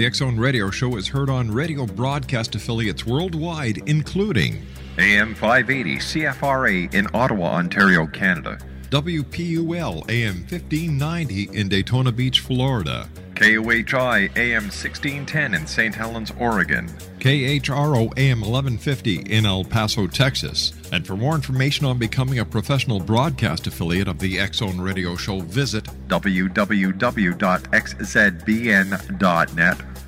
The X Zone Radio Show is heard on radio broadcast affiliates worldwide, including AM 580 CFRA in Ottawa, Ontario, Canada. WPUL AM 1590 in Daytona Beach, Florida. KOHI AM 1610 in St. Helens, Oregon. KHRO AM 1150 in El Paso, Texas. And for more information on becoming a professional broadcast affiliate of the X Zone Radio Show, visit www.xzbn.net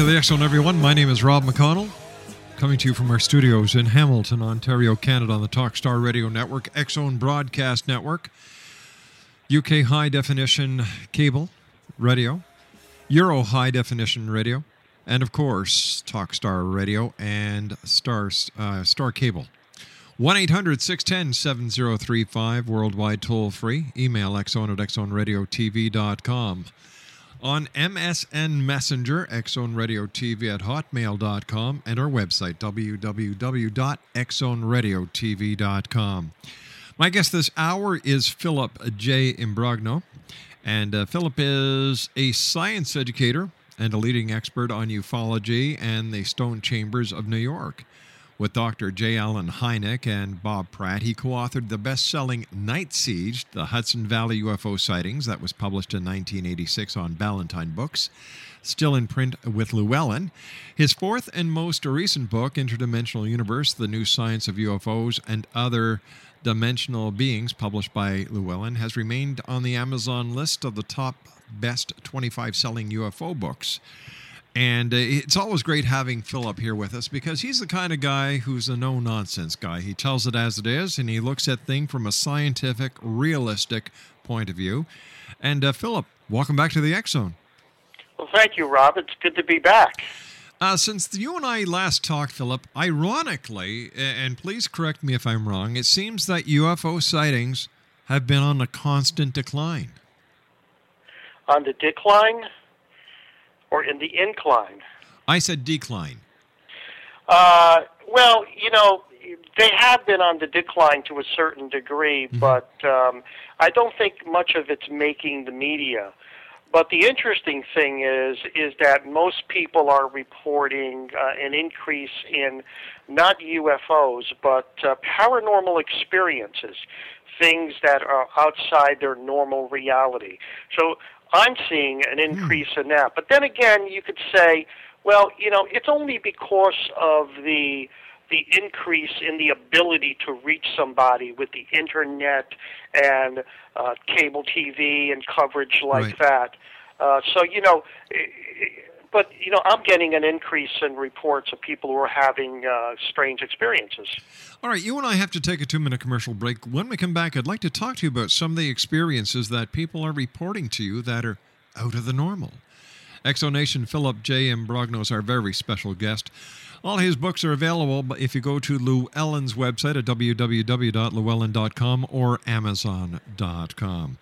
To the Zone, everyone. My name is Rob McConnell, coming to you from our studios in Hamilton, Ontario, Canada, on the Talkstar Radio Network, X Zone Broadcast Network, UK High Definition Cable Radio, Euro High Definition Radio, and of course, Talkstar Radio and Star, uh, Star Cable. 1 800 610 7035, worldwide toll free. Email xzone at xzoneradiotv.com. On MSN Messenger, Xzone Radio TV at hotmail.com, and our website, www.xzoneradiotv.com. My guest this hour is Philip J. Imbrogno. And uh, Philip is a science educator and a leading expert on ufology and the stone chambers of New York. With Dr. J. Allen Hynek and Bob Pratt. He co authored the best selling Night Siege, the Hudson Valley UFO sightings, that was published in 1986 on Ballantine Books, still in print with Llewellyn. His fourth and most recent book, Interdimensional Universe The New Science of UFOs and Other Dimensional Beings, published by Llewellyn, has remained on the Amazon list of the top best 25 selling UFO books. And uh, it's always great having Philip here with us because he's the kind of guy who's a no nonsense guy. He tells it as it is and he looks at things from a scientific, realistic point of view. And uh, Philip, welcome back to the X Zone. Well, thank you, Rob. It's good to be back. Uh, since you and I last talked, Philip, ironically, and please correct me if I'm wrong, it seems that UFO sightings have been on a constant decline. On the decline? Or in the incline? I said decline. Uh, well, you know, they have been on the decline to a certain degree, mm-hmm. but um, I don't think much of it's making the media. But the interesting thing is, is that most people are reporting uh, an increase in not UFOs, but uh, paranormal experiences, things that are outside their normal reality. So I'm seeing an hmm. increase in that. But then again, you could say, well, you know, it's only because of the the increase in the ability to reach somebody with the internet and uh, cable TV and coverage like right. that. Uh, so you know, but you know, I'm getting an increase in reports of people who are having uh, strange experiences. All right, you and I have to take a two-minute commercial break. When we come back, I'd like to talk to you about some of the experiences that people are reporting to you that are out of the normal. Exonation Philip J. Imbrogno our very special guest. All his books are available but if you go to Llewellyn's website at www.llewellyn.com or amazon.com.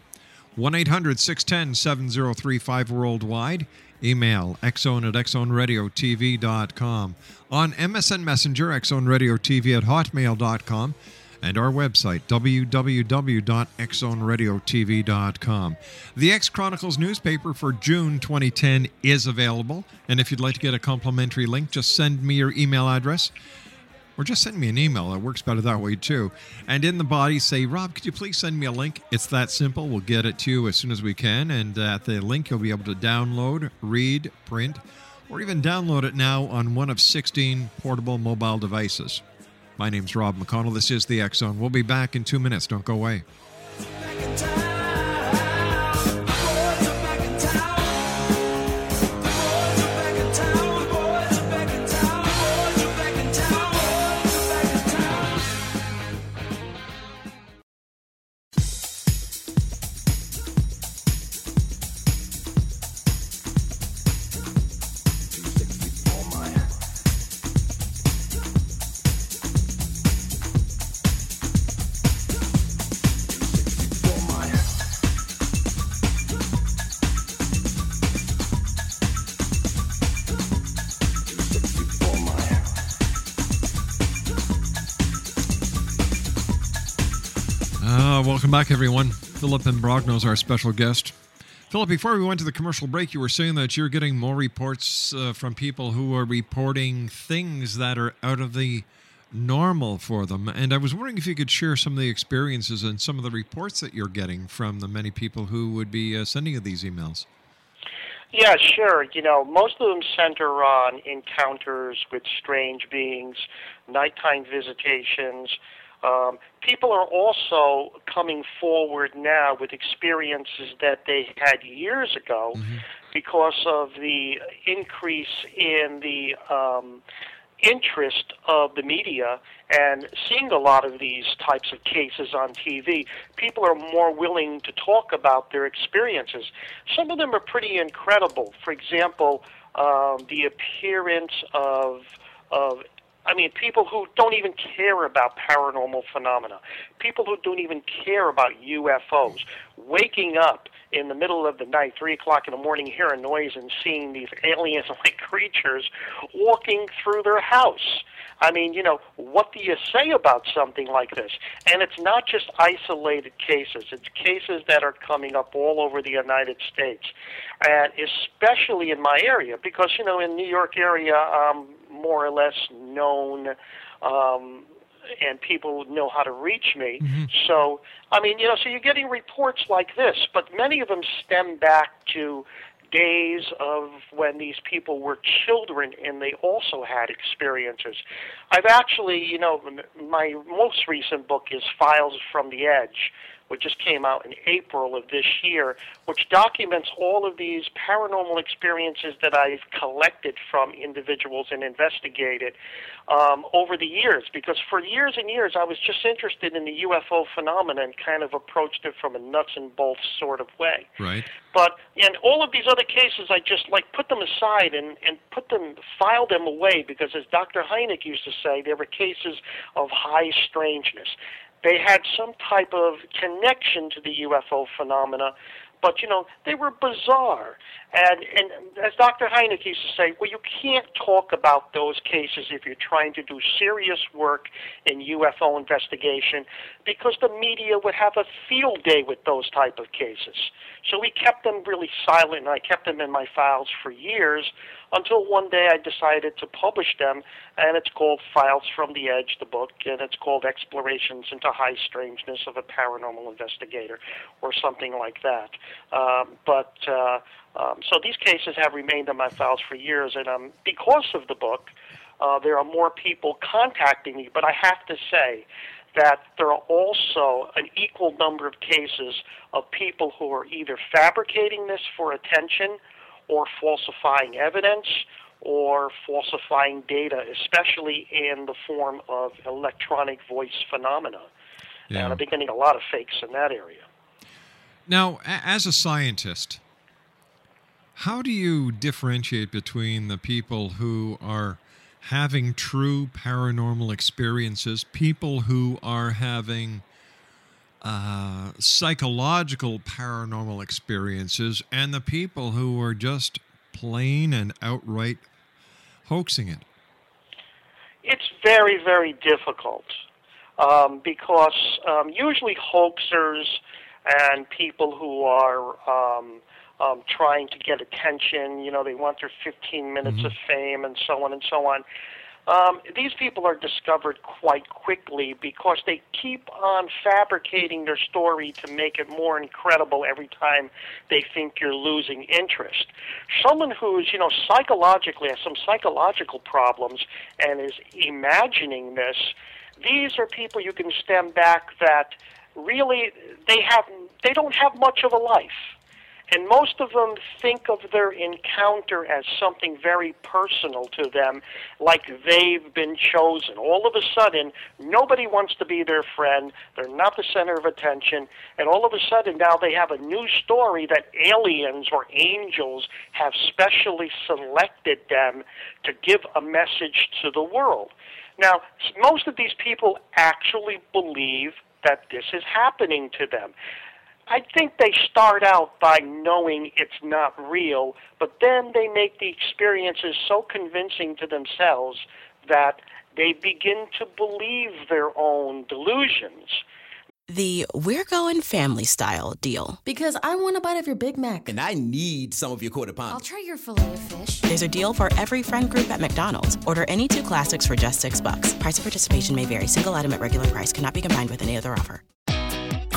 1 800 610 7035 worldwide. Email xzone at xzoneradiotv.com. On MSN Messenger, xzoneradiotv at hotmail.com. And our website, www.xzoneradiotv.com. The X Chronicles newspaper for June 2010 is available. And if you'd like to get a complimentary link, just send me your email address or just send me an email. It works better that way too. And in the body, say, Rob, could you please send me a link? It's that simple. We'll get it to you as soon as we can. And uh, at the link, you'll be able to download, read, print, or even download it now on one of 16 portable mobile devices. My name's Rob McConnell. This is the X Zone. We'll be back in two minutes. Don't go away. Welcome back, everyone. Philip Imbrogno is our special guest. Philip, before we went to the commercial break, you were saying that you're getting more reports uh, from people who are reporting things that are out of the normal for them. And I was wondering if you could share some of the experiences and some of the reports that you're getting from the many people who would be uh, sending you these emails. Yeah, sure. You know, most of them center on encounters with strange beings, nighttime visitations, um, people are also coming forward now with experiences that they had years ago mm-hmm. because of the increase in the um, interest of the media and seeing a lot of these types of cases on TV, people are more willing to talk about their experiences. Some of them are pretty incredible. For example, um, the appearance of of I mean, people who don't even care about paranormal phenomena, people who don't even care about UFOs, waking up in the middle of the night, three o'clock in the morning, hearing noise and seeing these alien-like creatures walking through their house. I mean, you know, what do you say about something like this? And it's not just isolated cases, it's cases that are coming up all over the United States. And especially in my area, because, you know, in New York area, um, more or less known Um, and people know how to reach me. So, I mean, you know, so you're getting reports like this, but many of them stem back to days of when these people were children and they also had experiences. I've actually, you know, m- my most recent book is Files from the Edge, which just came out in April of this year, which documents all of these paranormal experiences that I've collected from individuals and investigated um, over the years. Because for years and years, I was just interested in the UFO phenomenon and kind of approached it from a nuts and bolts sort of way. Right. But and all of these other cases, I just like put them aside and and put them, file them away because, as Dr. Hynek used to say, there were cases of high strangeness. They had some type of connection to the UFO phenomena, but you know they were bizarre. And and as Dr. Hynek used to say, well, you can't talk about those cases if you're trying to do serious work in UFO investigation, because the media would have a field day with those type of cases. So we kept them really silent, and I kept them in my files for years until one day I decided to publish them, and it's called Files from the Edge, the book, and it's called Explorations into High Strangeness of a Paranormal Investigator, or something like that. Um, but uh, um, so these cases have remained in my files for years, and um, because of the book, uh, there are more people contacting me. But I have to say that there are also an equal number of cases of people who are either fabricating this for attention or falsifying evidence or falsifying data, especially in the form of electronic voice phenomena. Yeah. And I've been getting a lot of fakes in that area. Now, as a scientist, how do you differentiate between the people who are having true paranormal experiences, people who are having uh, psychological paranormal experiences, and the people who are just plain and outright hoaxing it? It's very, very difficult um, because um, usually hoaxers and people who are um, um, trying to get attention, you know, they want their 15 minutes of fame and so on and so on. Um, these people are discovered quite quickly because they keep on fabricating their story to make it more incredible every time they think you're losing interest. Someone who's, you know, psychologically has some psychological problems and is imagining this, these are people you can stem back that really they have they don't have much of a life. And most of them think of their encounter as something very personal to them, like they've been chosen. All of a sudden, nobody wants to be their friend. They're not the center of attention. And all of a sudden, now they have a new story that aliens or angels have specially selected them to give a message to the world. Now, most of these people actually believe that this is happening to them. I think they start out by knowing it's not real, but then they make the experiences so convincing to themselves that they begin to believe their own delusions. The We're Going Family Style deal. Because I want a bite of your Big Mac. And I need some of your quarter pound. I'll try your filet of fish. There's a deal for every friend group at McDonald's. Order any two classics for just six bucks. Price of participation may vary. Single item at regular price cannot be combined with any other offer.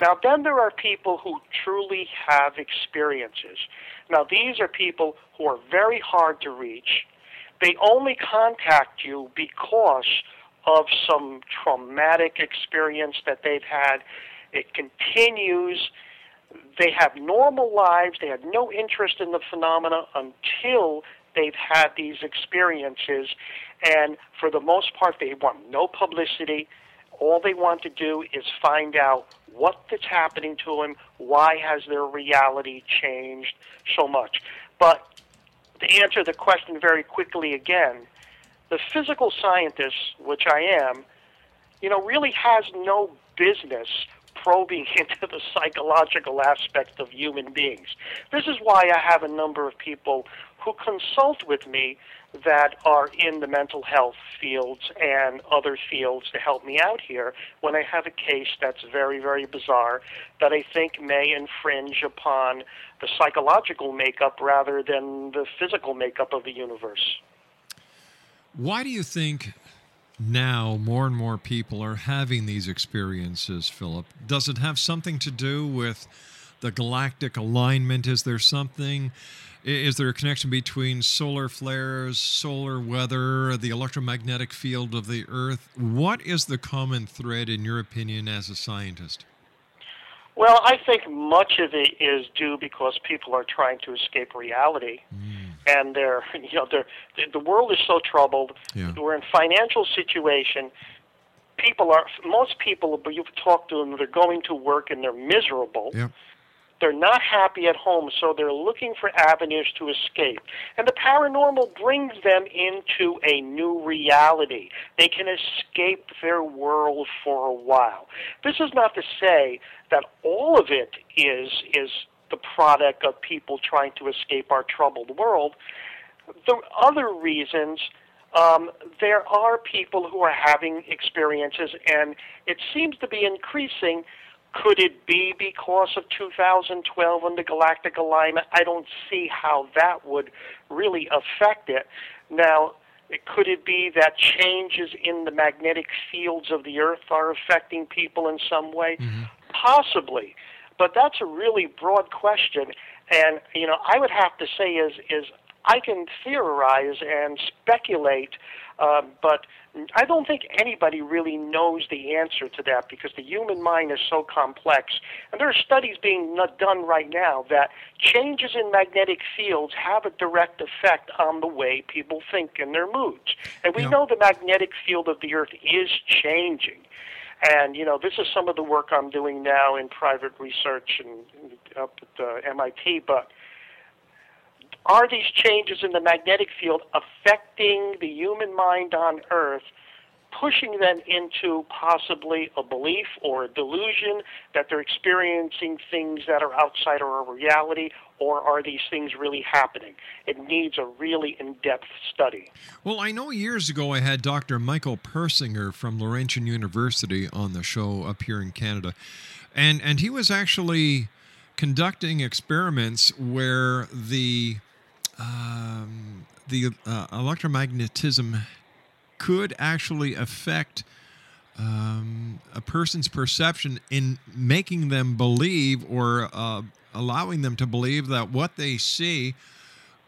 Now, then there are people who truly have experiences. Now, these are people who are very hard to reach. They only contact you because of some traumatic experience that they've had. It continues. They have normal lives. They have no interest in the phenomena until they've had these experiences. And for the most part, they want no publicity. All they want to do is find out what is happening to them, why has their reality changed so much. But to answer the question very quickly again, the physical scientist, which I am, you know, really has no business probing into the psychological aspect of human beings. This is why I have a number of people who consult with me that are in the mental health fields and other fields to help me out here when I have a case that's very, very bizarre that I think may infringe upon the psychological makeup rather than the physical makeup of the universe. Why do you think now more and more people are having these experiences, Philip? Does it have something to do with the galactic alignment? Is there something? Is there a connection between solar flares, solar weather, the electromagnetic field of the Earth? What is the common thread, in your opinion, as a scientist? Well, I think much of it is due because people are trying to escape reality. Mm and they're you know they're the world is so troubled. Yeah. We're in financial situation. People are most people, but you've talked to them. They're going to work and they're miserable. Yeah. They're not happy at home, so they're looking for avenues to escape. And the paranormal brings them into a new reality. They can escape their world for a while. This is not to say that all of it is is the product of people trying to escape our troubled world. The other reasons, um, there are people who are having experiences, and it seems to be increasing. Could it be because of 2012 and the galactic alignment? I don't see how that would really affect it. Now, could it be that changes in the magnetic fields of the Earth are affecting people in some way? Mm-hmm. Possibly. But that's a really broad question, and you know, I would have to say is is I can theorize and speculate, uh, but I don't think anybody really knows the answer to that because the human mind is so complex. And there are studies being done right now that changes in magnetic fields have a direct effect on the way people think and their moods. And we Yeah. know the magnetic field of the Earth is changing. And you know, this is some of the work I'm doing now in private research and up at uh, MIT. But are these changes in the magnetic field affecting the human mind on Earth, pushing them into possibly a belief or a delusion that they're experiencing things that are outside of our reality, or are these things really happening? It needs a really in depth study. Well, I know years ago I had Dr. Michael Persinger from Laurentian University on the show up here in Canada. And and he was actually conducting experiments where the um, the uh, electromagnetism could actually affect um, a person's perception in making them believe or uh, allowing them to believe that what they see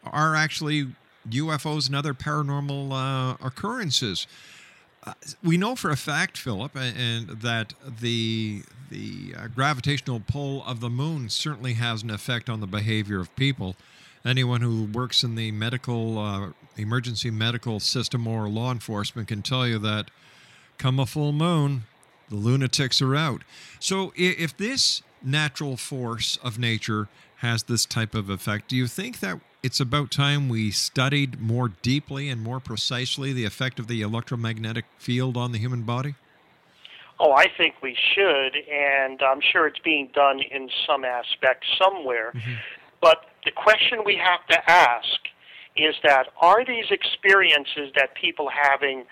are actually UFOs and other paranormal uh, occurrences. Uh, we know for a fact, Philip, a- and that the the uh, gravitational pull of the moon certainly has an effect on the behavior of people. Anyone who works in the medical uh, emergency medical system or law enforcement can tell you that come a full moon, the lunatics are out. So if this natural force of nature has this type of effect, do you think that it's about time we studied more deeply and more precisely the effect of the electromagnetic field on the human body? Oh, I think we should, and I'm sure it's being done in some aspect somewhere. But the question we have to ask is that are these experiences that people having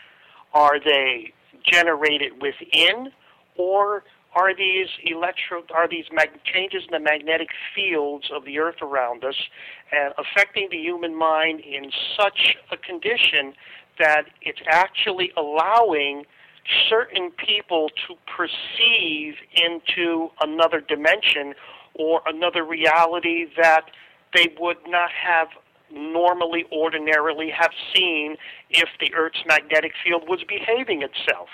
are they generated within or are these electro are these mag- changes in the magnetic fields of the earth around us and affecting the human mind in such a condition that it's actually allowing certain people to perceive into another dimension or another reality that they would not have normally ordinarily have seen if the earth's magnetic field was behaving itself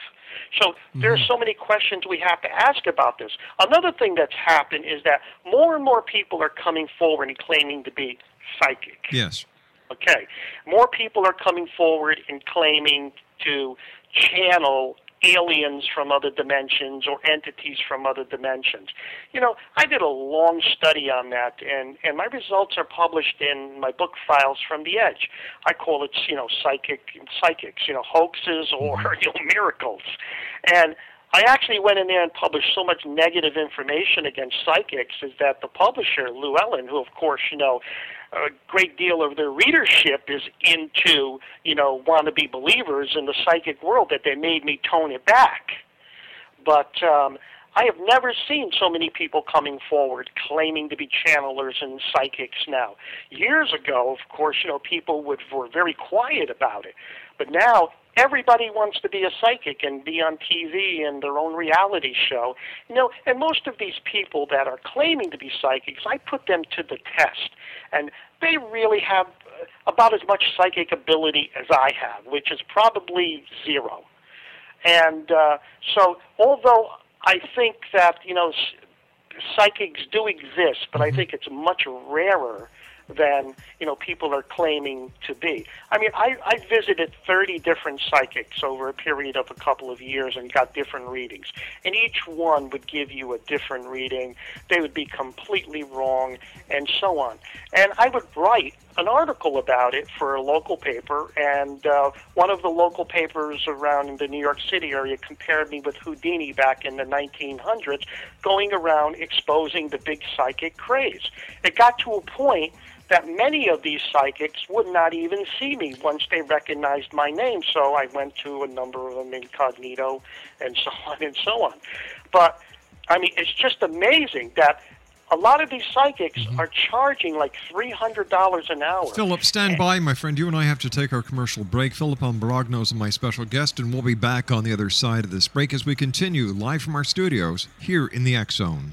so there are mm-hmm. so many questions we have to ask about this another thing that's happened is that more and more people are coming forward and claiming to be psychic Yes. Okay. More people are coming forward and claiming to channel aliens from other dimensions or entities from other dimensions. You know, I did a long study on that, and, and my results are published in my book Files from the Edge. I call it, you know, psychic psychics, you know, hoaxes or you know, miracles. And I actually went in there and published so much negative information against psychics is that the publisher, Llewellyn, who of course, you know, a great deal of their readership is into, you know, wannabe believers in the psychic world that they made me tone it back. But um, I have never seen so many people coming forward claiming to be channelers and psychics now. Years ago, of course, you know, people would, were very quiet about it. But now everybody wants to be a psychic and be on TV and their own reality show. You know, and most of these people that are claiming to be psychics, I put them to the test. And they really have uh, about as much psychic ability as I have, which is probably zero. And uh, so, although I think that, you know, psychics do exist, but I think it's much rarer than you know people are claiming to be. I mean, I, I visited 30 different psychics over a period of a couple of years and got different readings, and each one would give you a different reading. They would be completely wrong, and so on. And I would write an article about it for a local paper, and uh, one of the local papers around the New York City area compared me with Houdini back in the 1900s, going around exposing the big psychic craze. It got to a point that many of these psychics would not even see me once they recognized my name. So I went to a number of them incognito and so on and so on. But I mean, it's just amazing that a lot of these psychics mm-hmm. are charging like $300 an hour. Philip, stand by, my friend. You and I have to take our commercial break. Philip Imbrogno is my special guest, and we'll be back on the other side of this break as we continue live from our studios here in the X Zone.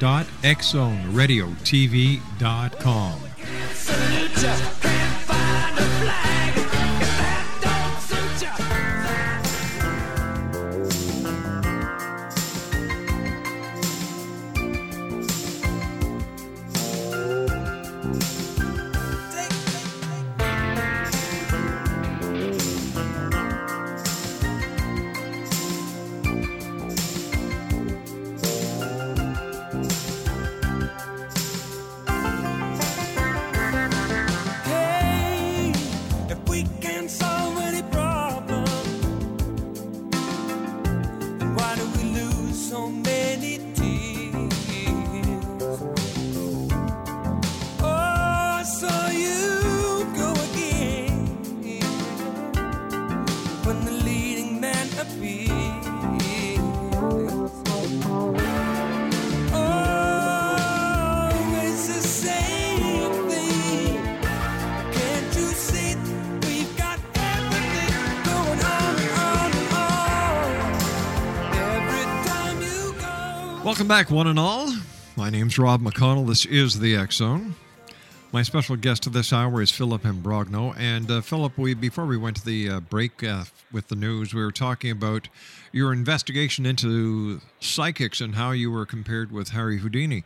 www.xzoneradiotv.com. Welcome back, one and all. My name's Rob McConnell. This is the Zone. My special guest of this hour is Philip Imbrogno. And uh, Philip, we before we went to the uh, break uh, with the news, we were talking about your investigation into psychics and how you were compared with Harry Houdini.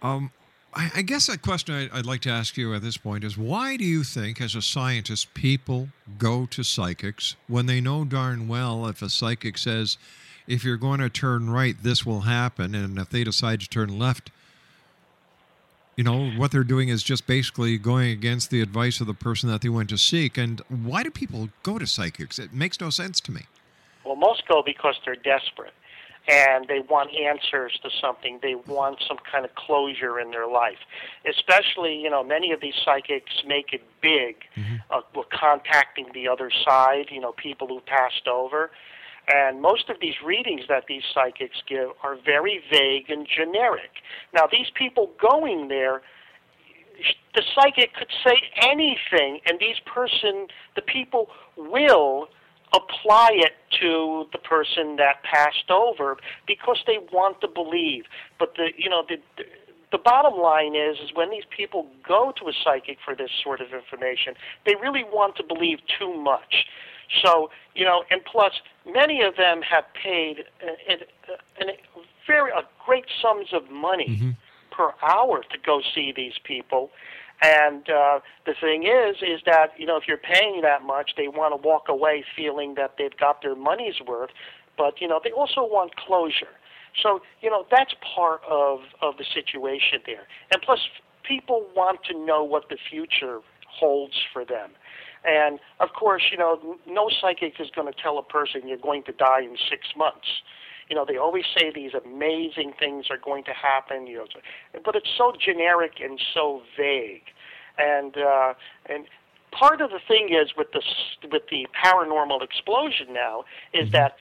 Um, I, I, guess a question I, I'd like to ask you at this point is why do you think, as a scientist, people go to psychics when they know darn well if a psychic says if you're going to turn right, this will happen. And if they decide to turn left, you know, what they're doing is just basically going against the advice of the person that they went to seek. And why do people go to psychics? It makes no sense to me. Well, most go because they're desperate and they want answers to something. They want some kind of closure in their life. Especially, you know, many of these psychics make it big. Mm-hmm. Uh, contacting the other side, you know, people who passed over. And most of these readings that these psychics give are very vague and generic. Now, these people going there the psychic could say anything, and these person, the people will apply it to the person that passed over because they want to believe. But the you know the the bottom line is is when these people go to a psychic for this sort of information, they really want to believe too much. So you know, and plus many of them have paid a, a, a very a great sums of money Mm-hmm. per hour to go see these people. And uh, the thing is, is that you know if you're paying that much, they want to walk away feeling that they've got their money's worth. But you know they also want closure. So you know that's part of of the situation there. And plus, people want to know what the future holds for them. And of course, you know, no psychic is going to tell a person you're going to die in six months. You know, they always say these amazing things are going to happen. You know, but it's so generic and so vague. And uh, and part of the thing is with the with the paranormal explosion now is that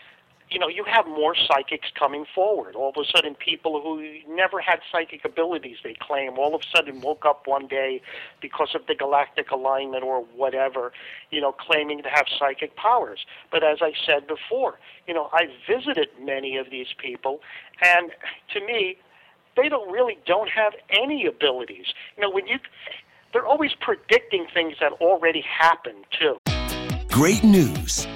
you know, you have more psychics coming forward. All of a sudden, people who never had psychic abilities, they claim, all of a sudden woke up one day because of the galactic alignment or whatever, you know, claiming to have psychic powers. But as I said before, you know, I visited many of these people, and to me, they don't really don't have any abilities. You know, when you, they're always predicting things that already happened too. Great news!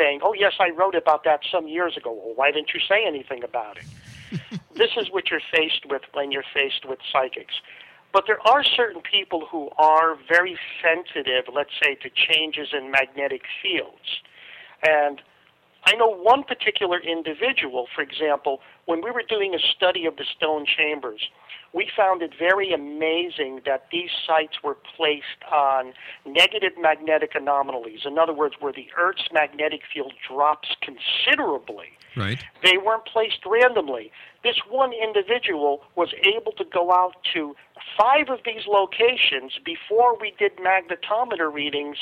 Saying, "Oh yes, I wrote about that some years ago." Well, why didn't you say anything about it? this is what you're faced with when you're faced with psychics. But there are certain people who are very sensitive, let's say, to changes in magnetic fields. And I know one particular individual, for example, when we were doing a study of the stone chambers, we found it very amazing that these sites were placed on negative magnetic anomalies. In other words, where the Earth's magnetic field drops considerably. Right. They weren't placed randomly. This one individual was able to go out to five of these locations before we did magnetometer readings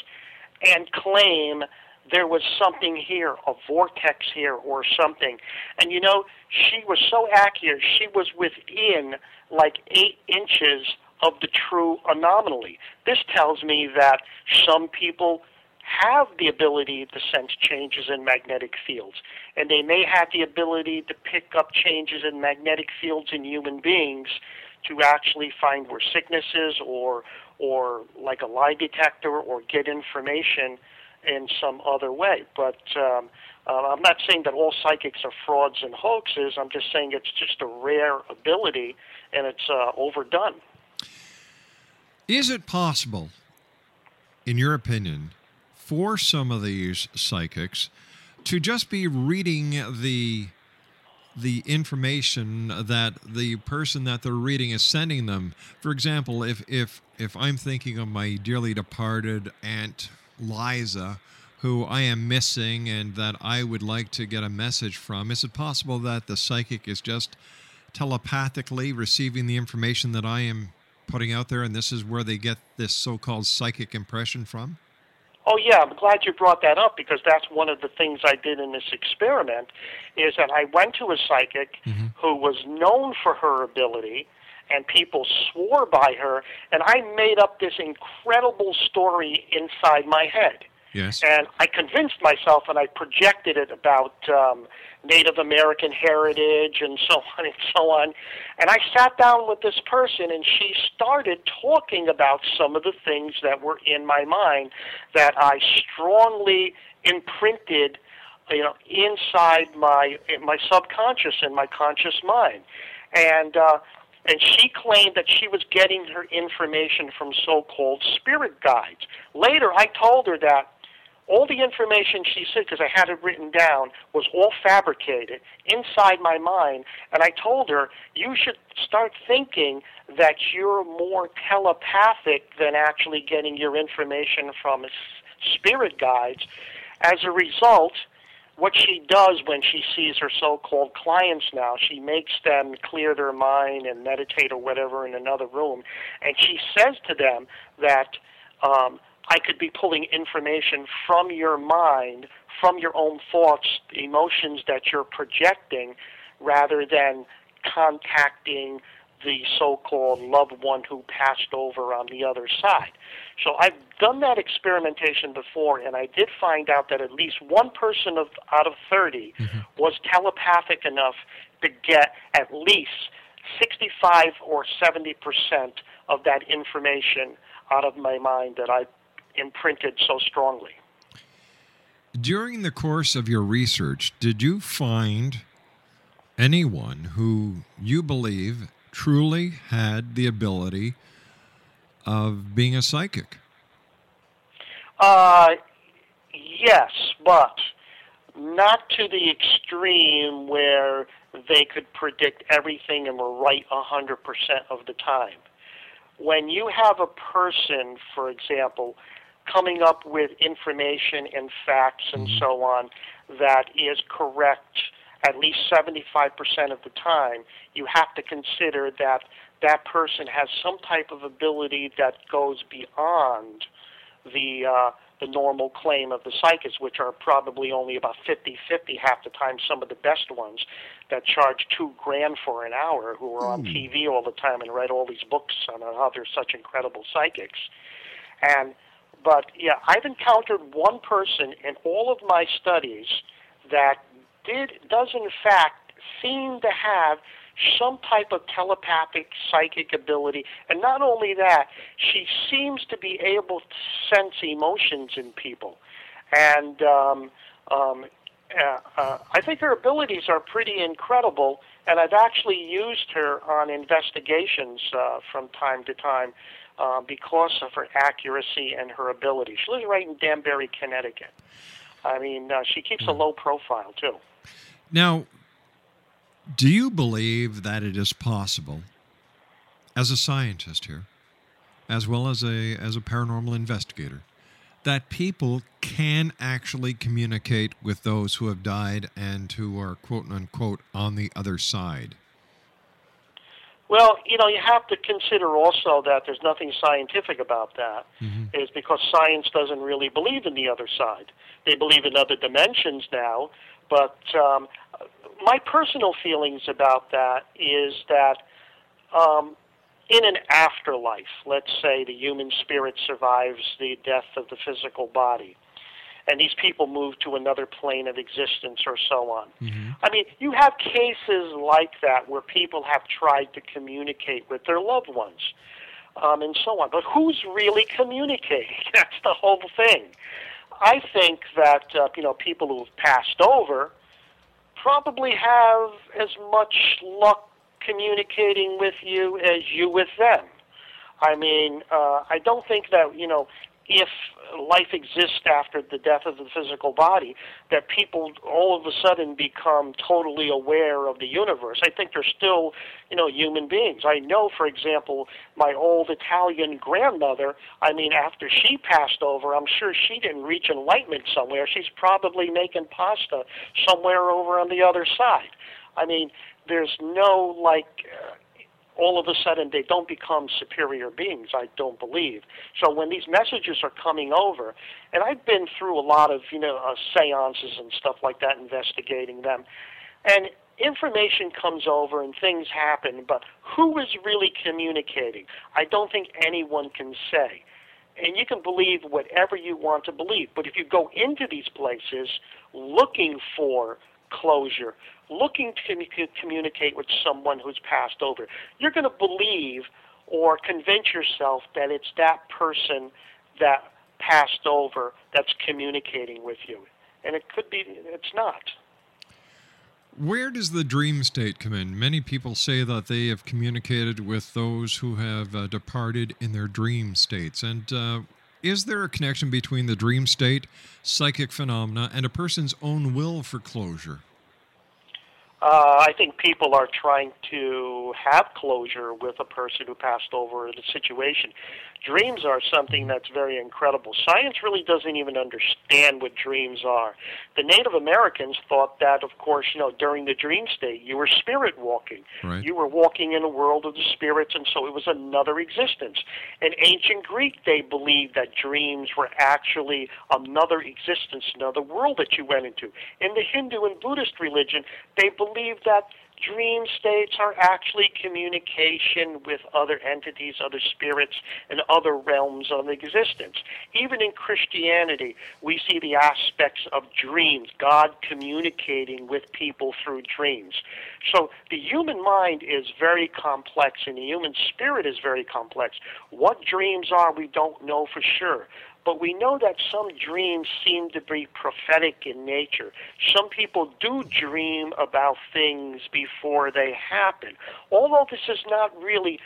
and claim there was something here, a vortex here or something. And you know, she was so accurate, she was within like eight inches of the true anomaly. This tells me that some people have the ability to sense changes in magnetic fields, and they may have the ability to pick up changes in magnetic fields in human beings to actually find where sicknesses or or like a lie detector or get information in some other way. But um, uh, I'm not saying that all psychics are frauds and hoaxes. I'm just saying it's just a rare ability and it's uh, overdone. Is it possible, in your opinion, for some of these psychics to just be reading the the information that the person that they're reading is sending them? For example, if if if I'm thinking of my dearly departed aunt Liza, who I am missing and that I would like to get a message from, is it possible that the psychic is just telepathically receiving the information that I am putting out there, and this is where they get this so-called psychic impression from? Oh yeah, I'm glad you brought that up because that's one of the things I did in this experiment is that I went to a psychic mm-hmm. who was known for her ability and people swore by her and I made up this incredible story inside my head. Yes. And I convinced myself and I projected it about um, Native American heritage and so on and so on. And I sat down with this person and she started talking about some of the things that were in my mind that I strongly imprinted you know inside my my subconscious and my conscious mind and uh and she claimed that she was getting her information from so-called spirit guides. Later i told her that all the information she said because i had it written down was all fabricated inside my mind. And i told her you should start thinking that you're more telepathic than actually getting your information from spirit guides. As a result what she does when she sees her so-called clients now, she makes them clear their mind and meditate or whatever in another room, and she says to them that um, I could be pulling information from your mind, from your own thoughts, emotions that you're projecting, rather than contacting the so-called loved one who passed over on the other side. So I've done that experimentation before, and I did find out that at least one person of, out of 30 mm-hmm. was telepathic enough to get at least 65 or 70 percent of that information out of my mind that I imprinted so strongly. During the course of your research, did you find anyone who you believe truly had the ability of being a psychic? Uh, yes, but not to the extreme where they could predict everything and were right 100% of the time. When you have a person, for example, coming up with information and facts and mm-hmm. so on that is correct at least 75% of the time, you have to consider that that person has some type of ability that goes beyond the uh, the normal claim of the psychics, which are probably only about 50-50 half the time. Some of the best ones that charge two grand for an hour, who are on hmm. TV all the time and write all these books on how they're such incredible psychics. And but yeah, I've encountered one person in all of my studies that did does in fact seem to have some type of telepathic psychic ability. And not only that, she seems to be able to sense emotions in people. And um, um, uh, uh, I think her abilities are pretty incredible. And I've actually used her on investigations uh, from time to time uh, because of her accuracy and her ability. She lives right in Danbury, Connecticut. I mean, uh, she keeps a hmm. low profile, too. Now, do you believe that it is possible, as a scientist here, as well as a as a paranormal investigator, that people can actually communicate with those who have died and who are quote unquote on the other side? Well, you know, you have to consider also that there's nothing scientific about that. Mm-hmm. Is because science doesn't really believe in the other side. They believe in other dimensions now, but um, my personal feelings about that is that um, in an afterlife, let's say the human spirit survives the death of the physical body, and these people move to another plane of existence or so on. Mm-hmm. I mean, you have cases like that where people have tried to communicate with their loved ones. Um, and so on. But who's really communicating? That's the whole thing. I think that uh, you know people who have passed over probably have as much luck communicating with you as you with them. I mean, uh, I don't think that you know if life exists after the death of the physical body, that people all of a sudden become totally aware of the universe. I think they're still, you know, human beings. I know, for example, my old Italian grandmother, I mean, after she passed over, I'm sure she didn't reach enlightenment somewhere. She's probably making pasta somewhere over on the other side. I mean, there's no, like, uh, all of a sudden they don't become superior beings, I don't believe. So when these messages are coming over, and I've been through a lot of, you know, uh, seances and stuff like that, investigating them, and information comes over and things happen, but who is really communicating? I don't think anyone can say. and you can believe whatever you want to believe. But if you go into these places looking for closure, looking to commu- communicate with someone who's passed over, you're going to believe or convince yourself that it's that person that passed over that's communicating with you. And it could be, it's not. Where does the dream state come in? Many people say that they have communicated with those who have uh, departed in their dream states. And uh, is there a connection between the dream state, psychic phenomena, and a person's own will for closure? Uh, I think people are trying to have closure with a person who passed over the situation. Dreams are something that's very incredible. Science really doesn't even understand what dreams are. The Native Americans thought that, of course, you know, during the dream state, you were spirit walking. Right. You were walking in a world of the spirits, and so it was another existence. In ancient Greek, they believed that dreams were actually another existence, another world that you went into. In the Hindu and Buddhist religion, they believed that dream states are actually communication with other entities, other spirits, and other realms of existence. Even in Christianity, we see the aspects of dreams, God communicating with people through dreams. So the human mind is very complex, and the human spirit is very complex. What dreams are, we don't know for sure. But we know that some dreams seem to be prophetic in nature. Some people do dream about things before they happen. Although this is not really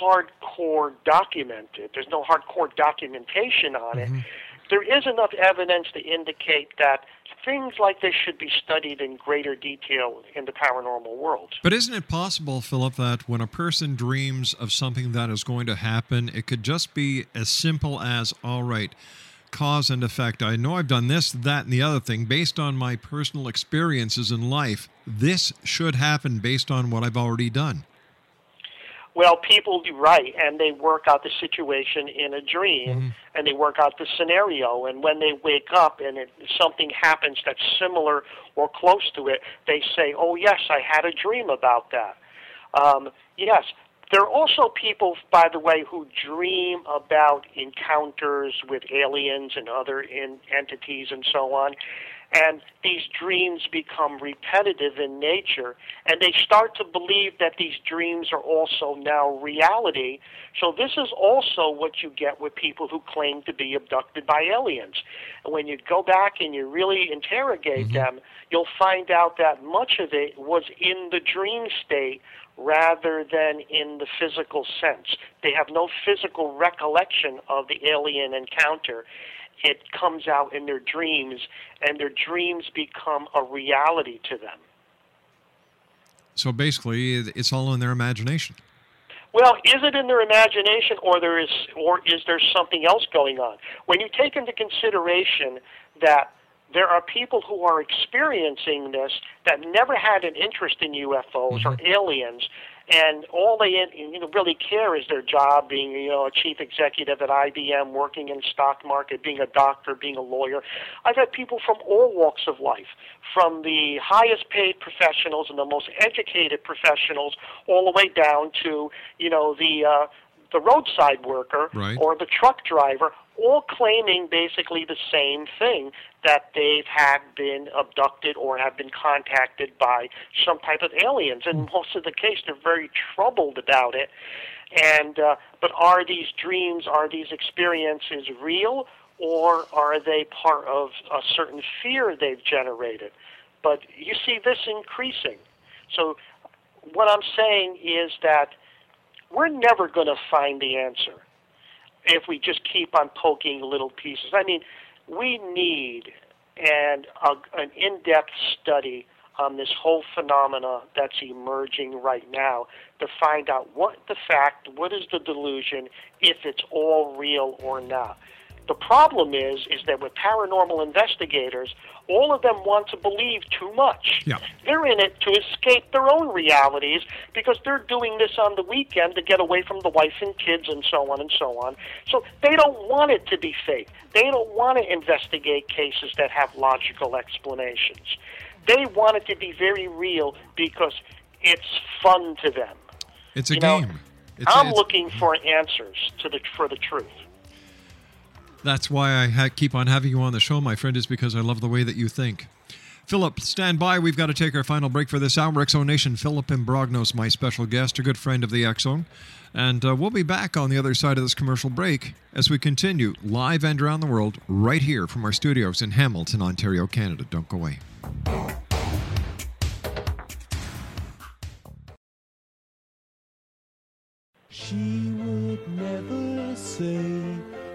hardcore documented, there's no hardcore documentation on it. Mm-hmm. There is enough evidence to indicate that things like this should be studied in greater detail in the paranormal world. But isn't it possible, Philip, that when a person dreams of something that is going to happen, it could just be as simple as, all right, cause and effect. I know I've done this, that, and the other thing based on my personal experiences in life. This should happen based on what I've already done. Well, people do right, and they work out the situation in a dream, and they work out the scenario. And when they wake up and it, something happens that's similar or close to it, they say, "Oh yes, I had a dream about that." Um, yes, there are also people, by the way, who dream about encounters with aliens and other in, entities and so on. And these dreams become repetitive in nature, and they start to believe that these dreams are also now reality. So, this is also what you get with people who claim to be abducted by aliens. And when you go back and you really interrogate mm-hmm. them, you'll find out that much of it was in the dream state rather than in the physical sense. They have no physical recollection of the alien encounter. It comes out in their dreams, and their dreams become a reality to them. So basically, it's all in their imagination. Well, is it in their imagination, or there is, or is there something else going on? When you take into consideration that there are people who are experiencing this that never had an interest in UFOs or mm-hmm. aliens, and all they you know, really care is their job, being you know a chief executive at IBM, working in stock market, being a doctor, being a lawyer. I've had people from all walks of life, from the highest paid professionals and the most educated professionals, all the way down to you know the uh, the roadside worker Right. or the truck driver, all claiming basically the same thing that they've had been abducted or have been contacted by some type of aliens. And most of the case, they're very troubled about it. And uh, but are these dreams, are these experiences real, or are they part of a certain fear they've generated? But you see this increasing. So what I'm saying is that we're never going to find the answer if we just keep on poking little pieces. I mean, we need and a, an in-depth study on this whole phenomena that's emerging right now to find out what the fact, what is the delusion, if it's all real or not. The problem is, is that with paranormal investigators, all of them want to believe too much. Yeah. They're in it to escape their own realities because they're doing this on the weekend to get away from the wife and kids and so on and so on. So they don't want it to be fake. They don't want to investigate cases that have logical explanations. They want it to be very real because it's fun to them. It's a You know, game. It's, I'm looking for answers to the for the truth. That's why I ha- keep on having you on the show, my friend, is because I love the way that you think. Philip, stand by. We've got to take our final break for this hour. Zone Nation, Philip Imbrogno's, my special guest, a good friend of the Zone. And uh, we'll be back on the other side of this commercial break as we continue live and around the world right here from our studios in Hamilton, Ontario, Canada. Don't go away. She would never say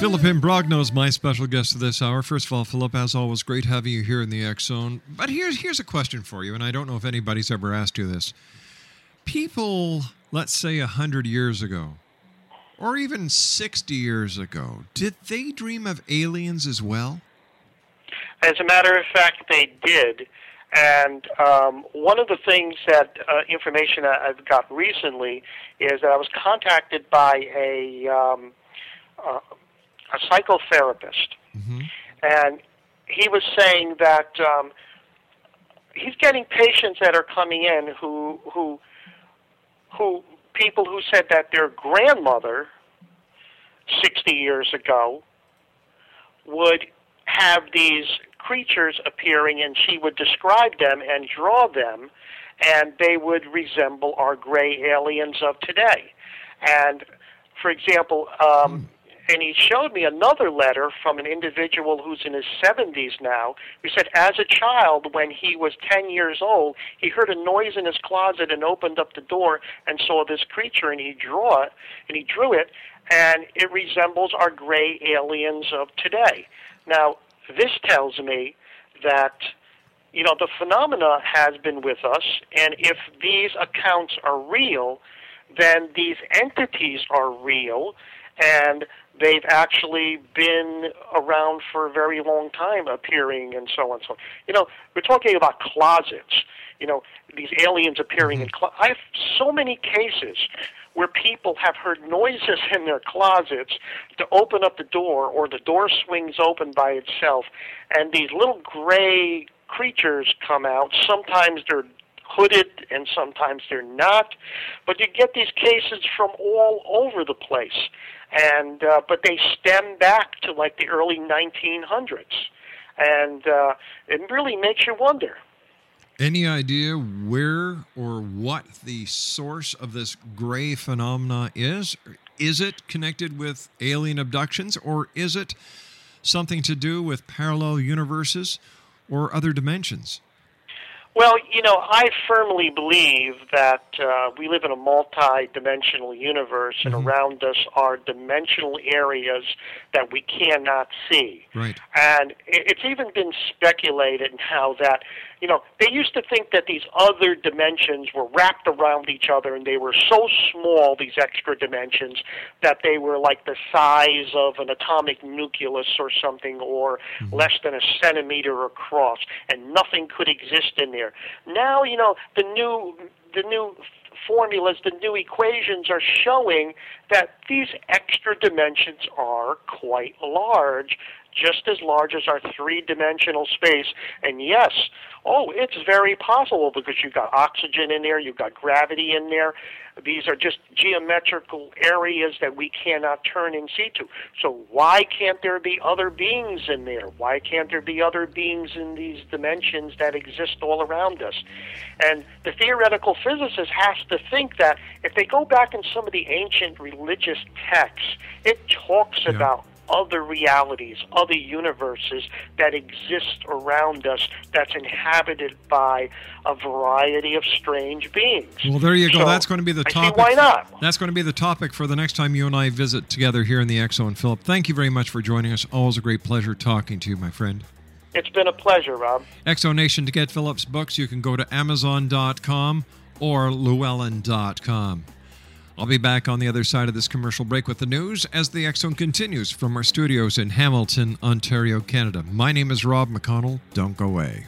Philip is my special guest of this hour. First of all, Philip, as always, great having you here in the X Zone. But here's here's a question for you, and I don't know if anybody's ever asked you this. People, let's say hundred years ago, or even sixty years ago, did they dream of aliens as well? As a matter of fact, they did. And um, one of the things that uh, information I've got recently is that I was contacted by a um, uh, a psychotherapist, and he was saying that um, he's getting patients that are coming in who who who people who said that their grandmother 60 years ago would have these creatures appearing and she would describe them and draw them and they would resemble our gray aliens of today. And for example um, and he showed me another letter from an individual who's in his 70s now who said as a child when he was 10 years old he heard a noise in his closet and opened up the door and saw this creature and he drew it and he drew it and it resembles our gray aliens of today. Now this tells me that you know the phenomena has been with us and if these accounts are real then these entities are real and they've actually been around for a very long time appearing and so on and so on. You know, we're talking about closets. You know, these aliens appearing in mm-hmm. closets. I have so many cases where people have heard noises in their closets to open up the door or the door swings open by itself and these little gray creatures come out. Sometimes they're hooded and sometimes they're not. But you get these cases from all over the place. And uh, but they stem back to like the early 1900s. And uh, it really makes you wonder. Any idea where or what the source of this gray phenomena is? Is it connected with alien abductions or is it something to do with parallel universes or other dimensions? Well, you know, I firmly believe that uh, we live in a multi-dimensional universe, and around us are dimensional areas that we cannot see. Right. And it's even been speculated how that, you know, they used to think that these other dimensions were wrapped around each other and they were so small, these extra dimensions, that they were like the size of an atomic nucleus or something, or less than a centimeter across, and nothing could exist in there. Now, you know, the new, the new formulas, the new equations are showing that these extra dimensions are quite large, just as large as our three dimensional space. And yes, oh, it's very possible because you've got oxygen in there, you've got gravity in there. These are just geometrical areas that we cannot turn and see to. So why can't there be other beings in there? Why can't there be other beings in these dimensions that exist all around us? And the theoretical physicist has to think that if they go back in some of the ancient religious texts, it talks about other realities, other universes that exist around us that's inhabited by a variety of strange beings. Well, there you go. So, That's going to be the topic. why not? That's going to be the topic for the next time you and I visit together here in the X Zone. And Philip, thank you very much for joining us. Always a great pleasure talking to you, my friend. It's been a pleasure, Rob. X Zone Nation, to get Philip's books, you can go to Amazon.com or Llewellyn.com. I'll be back on the other side of this commercial break with the news as the X Zone continues from our studios in Hamilton, Ontario, Canada. My name is Rob McConnell. Don't go away.